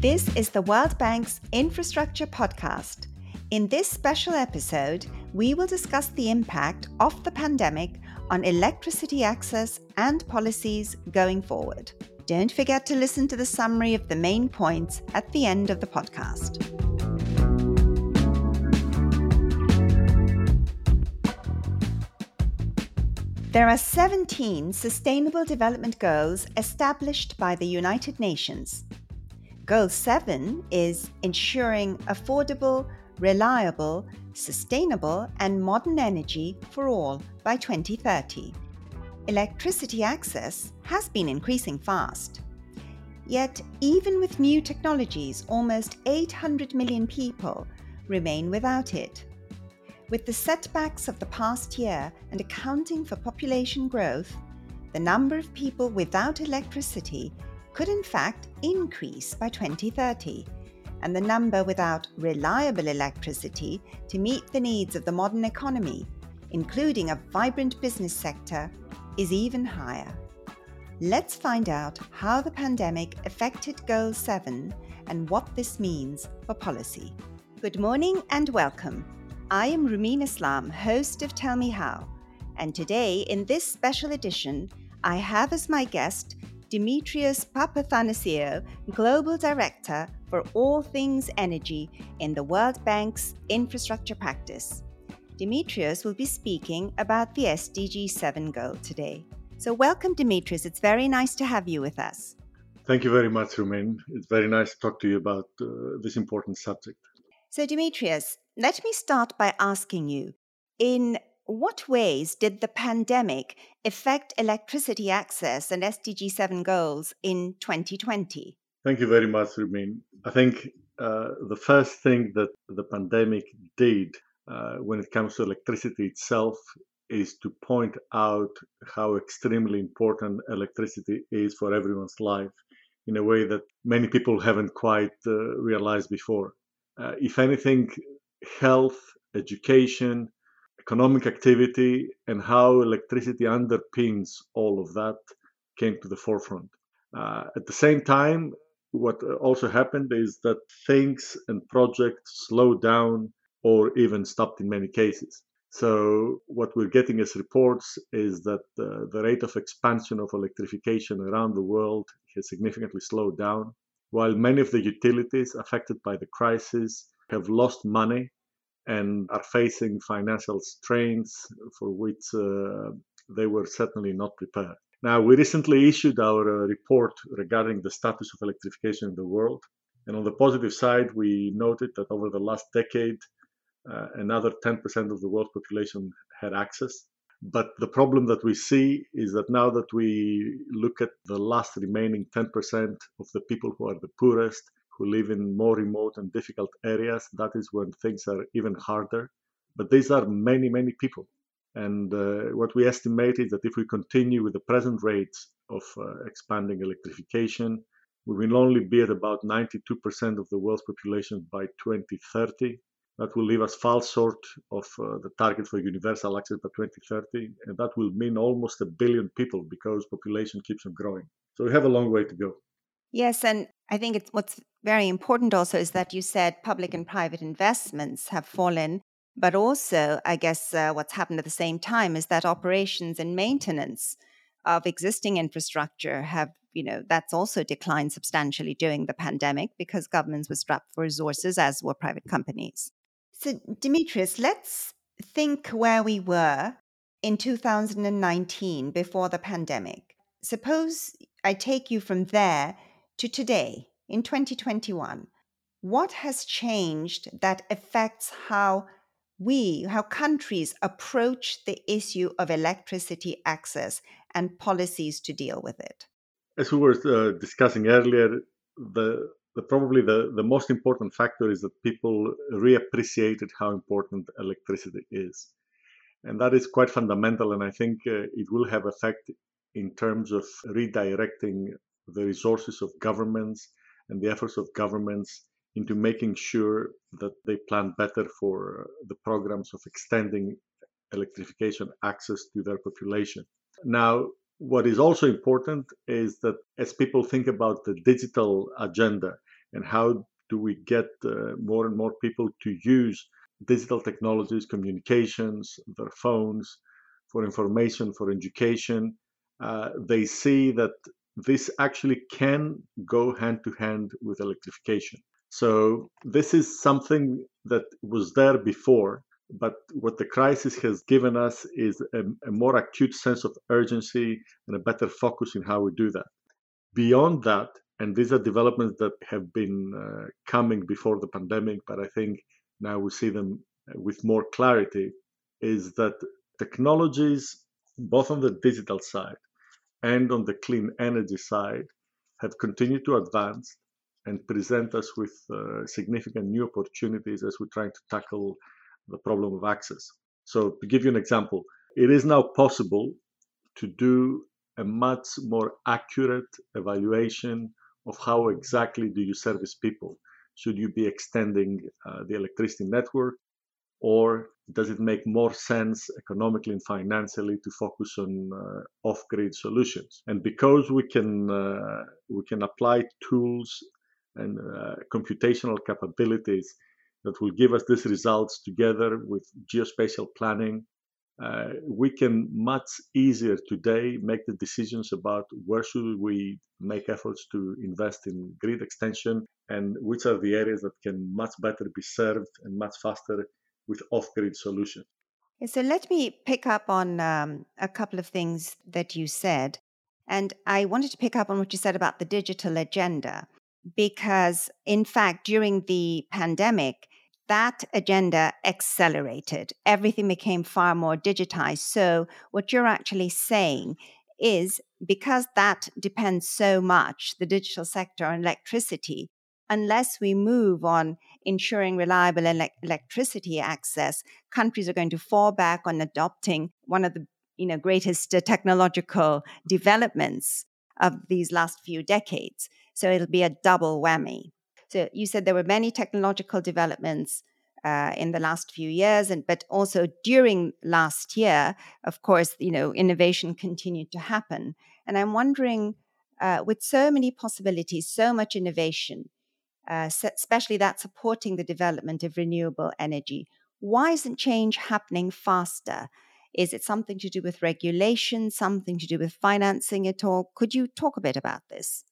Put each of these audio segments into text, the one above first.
This is the World Bank's Infrastructure Podcast. In this special episode, we will discuss the impact of the pandemic on electricity access and policies going forward. Don't forget to listen to the summary of the main points at the end of the podcast. There are 17 Sustainable Development Goals established by the United Nations. Goal 7 is ensuring affordable, reliable, sustainable, and modern energy for all by 2030. Electricity access has been increasing fast. Yet, even with new technologies, almost 800 million people remain without it. With the setbacks of the past year and accounting for population growth, the number of people without electricity could in fact increase by 2030, and the number without reliable electricity to meet the needs of the modern economy, including a vibrant business sector, is even higher. Let's find out how the pandemic affected Goal 7 and what this means for policy. Good morning and welcome. I am Roumeen Islam, host of Tell Me How, and today in this special edition, I have as my guest Demetrios Papathanasiou, Global Director for All Things Energy in the World Bank's Infrastructure Practice. Demetrios will be speaking about the SDG 7 goal today. So, welcome, Demetrios. It's very nice to have you with us. Thank you very much, Roumeen. It's very nice to talk to you about uh, this important subject. So, Demetrios, let me start by asking you in what ways did the pandemic affect electricity access and SDG 7 goals in 2020? Thank you very much, Roumeen. I think uh, the first thing that the pandemic did uh, when it comes to electricity itself is to point out how extremely important electricity is for everyone's life in a way that many people haven't quite uh, realized before. Uh, if anything, health, education, economic activity and how electricity underpins all of that came to the forefront. Uh, at the same time, what also happened is that things and projects slowed down or even stopped in many cases. So, what we're getting as reports is that uh, the rate of expansion of electrification around the world has significantly slowed down, while many of the utilities affected by the crisis have lost money and are facing financial strains for which uh, they were certainly not prepared. Now, we recently issued our uh, report regarding the status of electrification in the world. And on the positive side, we noted that over the last decade, uh, another 10% of the world's population had access. But the problem that we see is that now that we look at the last remaining 10% of the people who are the poorest, who live in more remote and difficult areas, that is when things are even harder. But these are many, many people. And uh, what we estimate is that if we continue with the present rates of uh, expanding electrification, we will only be at about 92% of the world's population by 2030. That will leave us far short of uh, the target for universal access by 2030. And that will mean almost a billion people because population keeps on growing. So we have a long way to go. Yes, and I think it's what's very important also is that you said public and private investments have fallen, but also I guess uh, what's happened at the same time is that operations and maintenance of existing infrastructure have you know that's also declined substantially during the pandemic because governments were strapped for resources as were private companies. So Demetrios, let's think where we were in 2019 before the pandemic. Suppose I take you from there to today in 2021, what has changed that affects how we, how countries approach the issue of electricity access and policies to deal with it? As we were uh, discussing earlier, the, the probably the, the most important factor is that people reappreciated how important electricity is. And that is quite fundamental, and I think uh, it will have effect in terms of redirecting the resources of governments and the efforts of governments into making sure that they plan better for the programs of extending electrification access to their population. Now, what is also important is that as people think about the digital agenda and how do we get uh, more and more people to use digital technologies, communications, their phones for information, for education. Uh, they see that this actually can go hand to hand with electrification. So, this is something that was there before, but what the crisis has given us is a, a, more acute sense of urgency and a better focus in how we do that. Beyond that, and these are developments that have been uh, coming before the pandemic, but I think now we see them with more clarity, is that technologies, both on the digital side and on the clean energy side, have continued to advance and present us with uh, significant new opportunities as we're trying to tackle the problem of access. So, to give you an example, it is now possible to do a much more accurate evaluation of how exactly do you service people. Should you be extending uh, the electricity network, or does it make more sense economically and financially to focus on uh, off-grid solutions? And because we can uh, we can apply tools and uh, computational capabilities that will give us these results together with geospatial planning. Uh, we can much easier today make the decisions about where should we make efforts to invest in grid extension and which are the areas that can much better be served and much faster with off-grid solutions. So let me pick up on um, a couple of things that you said. And I wanted to pick up on what you said about the digital agenda, because in fact, during the pandemic, that agenda accelerated. Everything became far more digitized. So, what you're actually saying is because that depends so much, the digital sector on electricity, unless we move on ensuring reliable ele- electricity access, countries are going to fall back on adopting one of the you know, greatest uh, technological developments of these last few decades. So it'll be a double whammy. So you said there were many technological developments uh, in the last few years, and but also during last year, of course, you know, innovation continued to happen. And I'm wondering, uh, with so many possibilities, so much innovation, uh, especially that supporting the development of renewable energy, why isn't change happening faster? Is it something to do with regulation, something to do with financing at all? Could you talk a bit about this?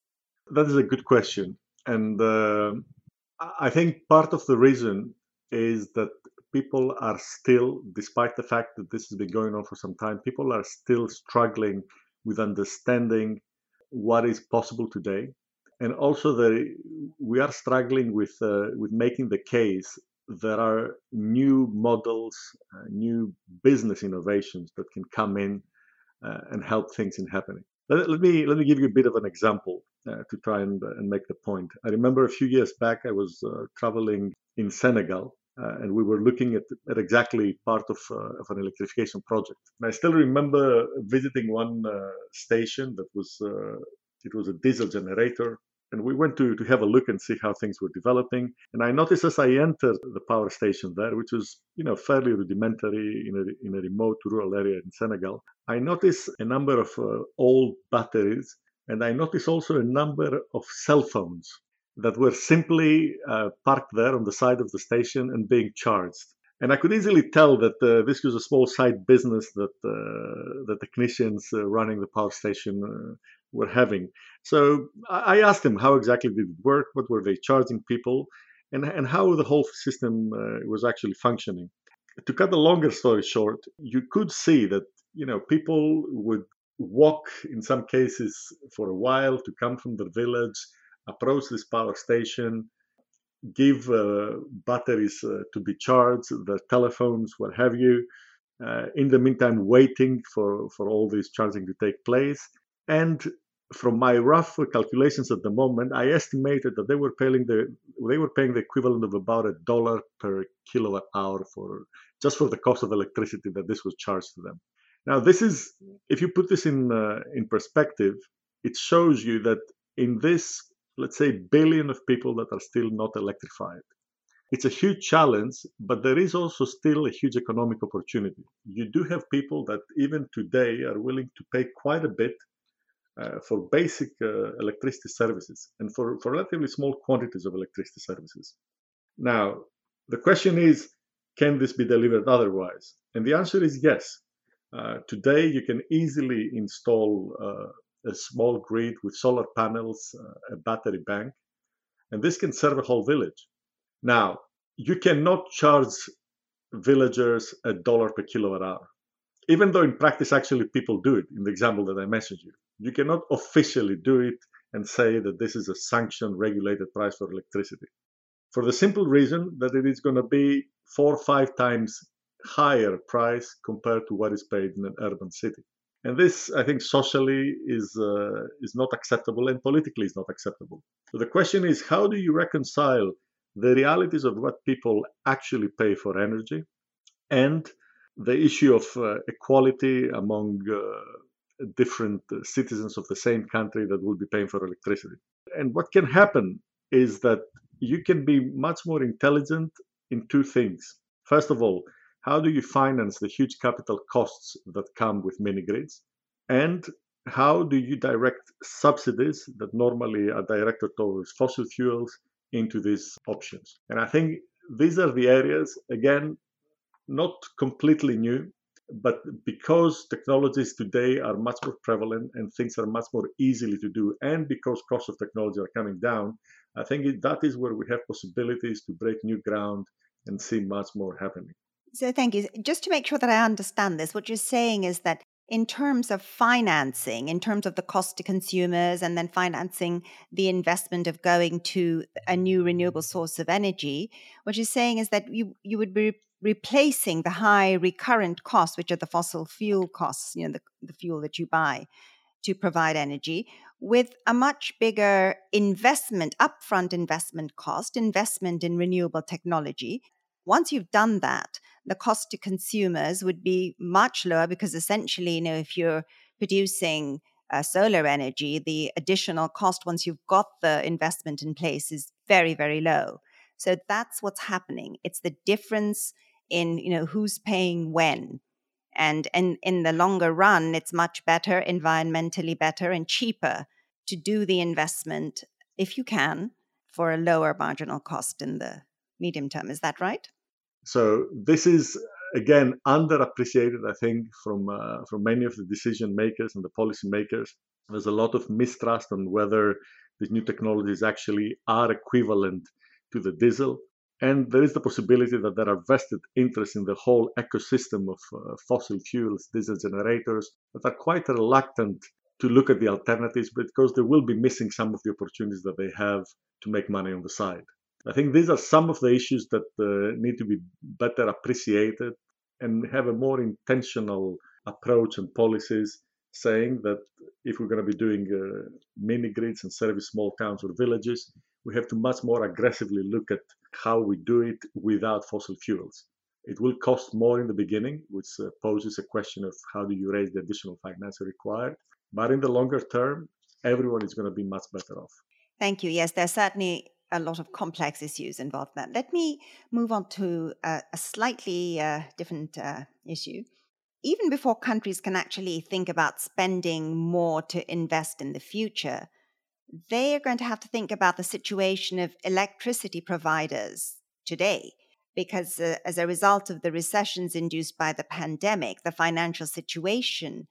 That is a good question. And uh, I think part of the reason is that people are still, despite the fact that this has been going on for some time, people are still struggling with understanding what is possible today. And also, the, we are struggling with uh, with making the case there are new models, uh, new business innovations that can come in uh, and help things in happening. Let, let, me let me give you a bit of an example uh, to try and, and make the point. I remember a few years back I was uh, traveling in Senegal. Uh, and we were looking at, at exactly part of, uh, of an electrification project. And I still remember visiting one station that was it was a diesel generator and we went to, to have a look and see how things were developing. And I noticed as I entered the power station there, which was you know fairly rudimentary in a, in a remote rural area in Senegal, I noticed a number of uh, old batteries, and I noticed also a number of cell phones that were simply uh, parked there on the side of the station and being charged. And I could easily tell that uh, this was a small side business that uh, the technicians uh, running the power station uh, were having. So I asked them how exactly did it work, what were they charging people, and, and how the whole system uh, was actually functioning. To cut the longer story short, you could see that you know people would walk in some cases for a while to come from the village, approach this power station, give uh, batteries uh, to be charged, their telephones, what have you. Uh, in the meantime, waiting for, for all this charging to take place. And from my rough calculations at the moment, I estimated that they were paying the they were paying the equivalent of about a dollar per kilowatt hour for just for the cost of electricity that this was charged to them. Now, this is if you put this in uh, in perspective, it shows you that in this let's say billion of people that are still not electrified, it's a huge challenge, but there is also still a huge economic opportunity. You do have people that even today are willing to pay quite a bit uh, for basic uh, electricity services and for, for relatively small quantities of electricity services. Now, the question is can this be delivered otherwise? And the answer is yes. Uh, today, you can easily install uh, a small grid with solar panels, uh, a battery bank, and this can serve a whole village. Now, you cannot charge villagers a dollar per kilowatt hour, even though in practice, actually, people do it in the example that I mentioned you. You cannot officially do it and say that this is a sanctioned, regulated price for electricity. For the simple reason that it is going to be four or five times higher price compared to what is paid in an urban city. And this, I think, socially is uh, is not acceptable, and politically is not acceptable. So the question is, how do you reconcile the realities of what people actually pay for energy, and the issue of uh, equality among uh, different citizens of the same country that will be paying for electricity? And what can happen is that you can be much more intelligent in two things. First of all, how do you finance the huge capital costs that come with mini grids? And how do you direct subsidies that normally are directed towards fossil fuels into these options? And I think these are the areas, again, not completely new, but because technologies today are much more prevalent and things are much more easily to do, and because costs of technology are coming down, I think that is where we have possibilities to break new ground and see much more happening. So, thank you. Just to make sure that I understand this, what you're saying is that in terms of financing, in terms of the cost to consumers, and then financing the investment of going to a new renewable source of energy, what you're saying is that you, you would be replacing the high recurrent costs, which are the fossil fuel costs, you know, the, the fuel that you buy to provide energy, with a much bigger investment, upfront investment cost, investment in renewable technology. Once you've done that, the cost to consumers would be much lower because essentially, you know, if you're producing uh, solar energy, the additional cost once you've got the investment in place is very, very low. So that's what's happening. It's the difference in, you know, who's paying when. And, and in the longer run, it's much better, environmentally better, and cheaper to do the investment if you can for a lower marginal cost in the medium term. Is that right? So this is again underappreciated, I think, from uh, from many of the decision makers and the policy makers. There's a lot of mistrust on whether these new technologies actually are equivalent to the diesel. And there is the possibility that there are vested interests in the whole ecosystem of uh, fossil fuels, diesel generators, that are quite reluctant to look at the alternatives because they will be missing some of the opportunities that they have to make money on the side. I think these are some of the issues that uh, need to be better appreciated and have a more intentional approach and policies saying that if we're going to be doing uh, mini grids and service small towns or villages, we have to much more aggressively look at how we do it without fossil fuels. It will cost more in the beginning, which uh, poses a question of how do you raise the additional financing required. But in the longer term, everyone is going to be much better off. Thank you. Yes, there's certainly a lot of complex issues involved in that. Let me move on to a, a slightly uh, different uh, issue. Even before countries can actually think about spending more to invest in the future, they are going to have to think about the situation of electricity providers today. Because uh, as a result of the recessions induced by the pandemic, the financial situation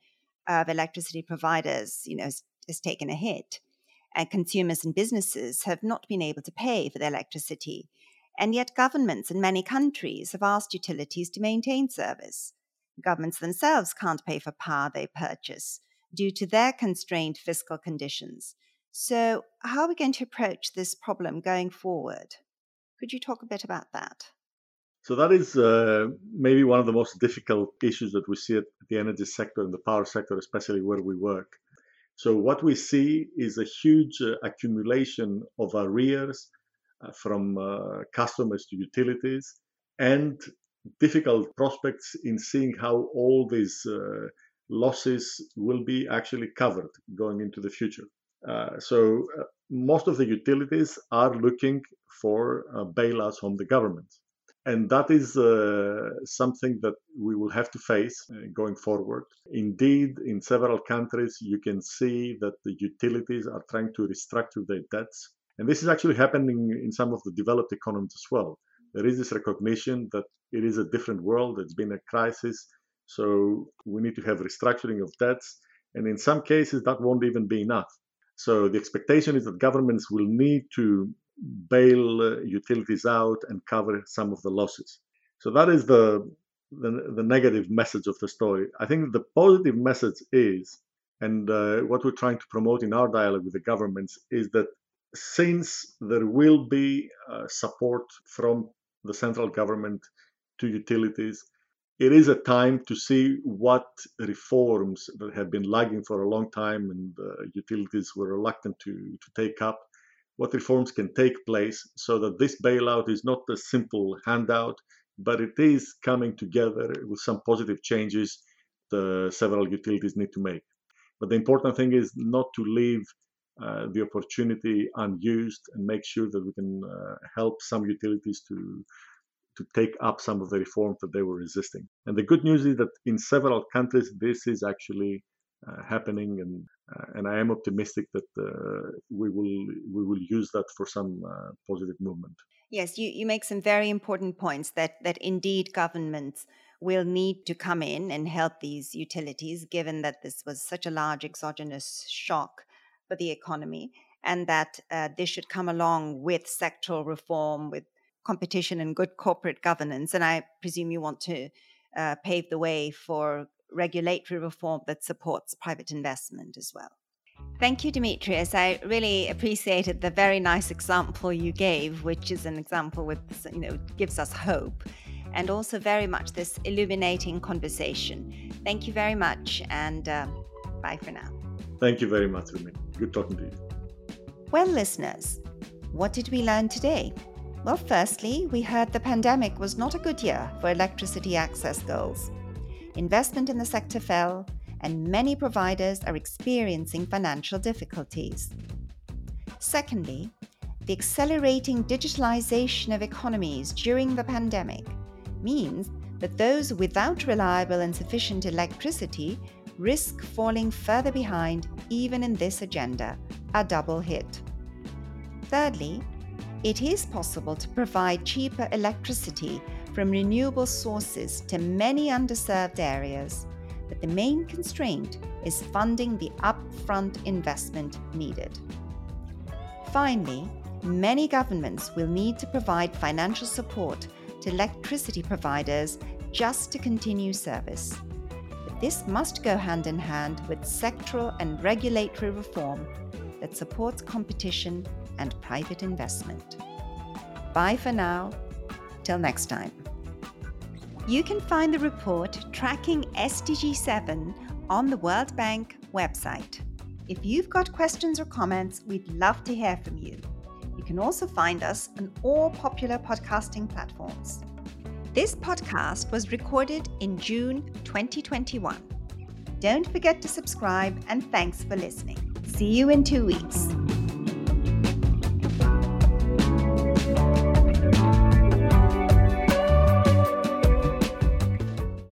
of electricity providers, you know, has, has taken a hit. And consumers and businesses have not been able to pay for their electricity. And yet, governments in many countries have asked utilities to maintain service. Governments themselves can't pay for power they purchase due to their constrained fiscal conditions. So, how are we going to approach this problem going forward? Could you talk a bit about that? So, that is uh, maybe one of the most difficult issues that we see at the energy sector and the power sector, especially where we work. So, what we see is a huge uh, accumulation of arrears uh, from uh, customers to utilities and difficult prospects in seeing how all these uh, losses will be actually covered going into the future. Uh, so uh, most of the utilities are looking for uh, bailouts from the government. And that is uh, something that we will have to face uh, going forward. Indeed, in several countries, you can see that the utilities are trying to restructure their debts. And this is actually happening in some of the developed economies as well. There is this recognition that it is a different world, it's been a crisis, so we need to have restructuring of debts. And in some cases, that won't even be enough. So the expectation is that governments will need to bail uh, utilities out and cover some of the losses. So that is the, the, the negative message of the story. I think the positive message is, and uh, what we're trying to promote in our dialogue with the governments is that since there will be uh, support from the central government to utilities, it is a time to see what reforms that have been lagging for a long time and uh, utilities were reluctant to, to take up what reforms can take place so that this bailout is not a simple handout, but it is coming together with some positive changes the several utilities need to make. But the important thing is not to leave uh, the opportunity unused and make sure that we can uh, help some utilities to to take up some of the reforms that they were resisting. And the good news is that in several countries, this is actually uh, happening, and uh, and I am optimistic that uh, we will we will use that for some uh, positive movement. Yes, you, you make some very important points that that indeed governments will need to come in and help these utilities, given that this was such a large exogenous shock for the economy, and that uh, this should come along with sectoral reform, with competition and good corporate governance. And I presume you want to uh, pave the way for regulatory reform that supports private investment as well. Thank you, Demetrios. I really appreciated the very nice example you gave, which is an example with, you know, gives us hope, and also very much this illuminating conversation. Thank you very much, and uh, bye for now. Thank you very much, Rumi. Good talking to you. Well, listeners, what did we learn today? Well, firstly, we heard the pandemic was not a good year for electricity access goals. Investment in the sector fell, and many providers are experiencing financial difficulties. Secondly, the accelerating digitalization of economies during the pandemic means that those without reliable and sufficient electricity risk falling further behind even in this agenda, a double hit. Thirdly, it is possible to provide cheaper electricity from renewable sources to many underserved areas, but the main constraint is funding the upfront investment needed. Finally, many governments will need to provide financial support to electricity providers just to continue service. But this must go hand in hand with sectoral and regulatory reform that supports competition and private investment. Bye for now. Till next time. You can find the report tracking SDG 7 on the World Bank website. If you've got questions or comments, we'd love to hear from you. You can also find us on all popular podcasting platforms. This podcast was recorded in June 2021. Don't forget to subscribe and thanks for listening. See you in two weeks.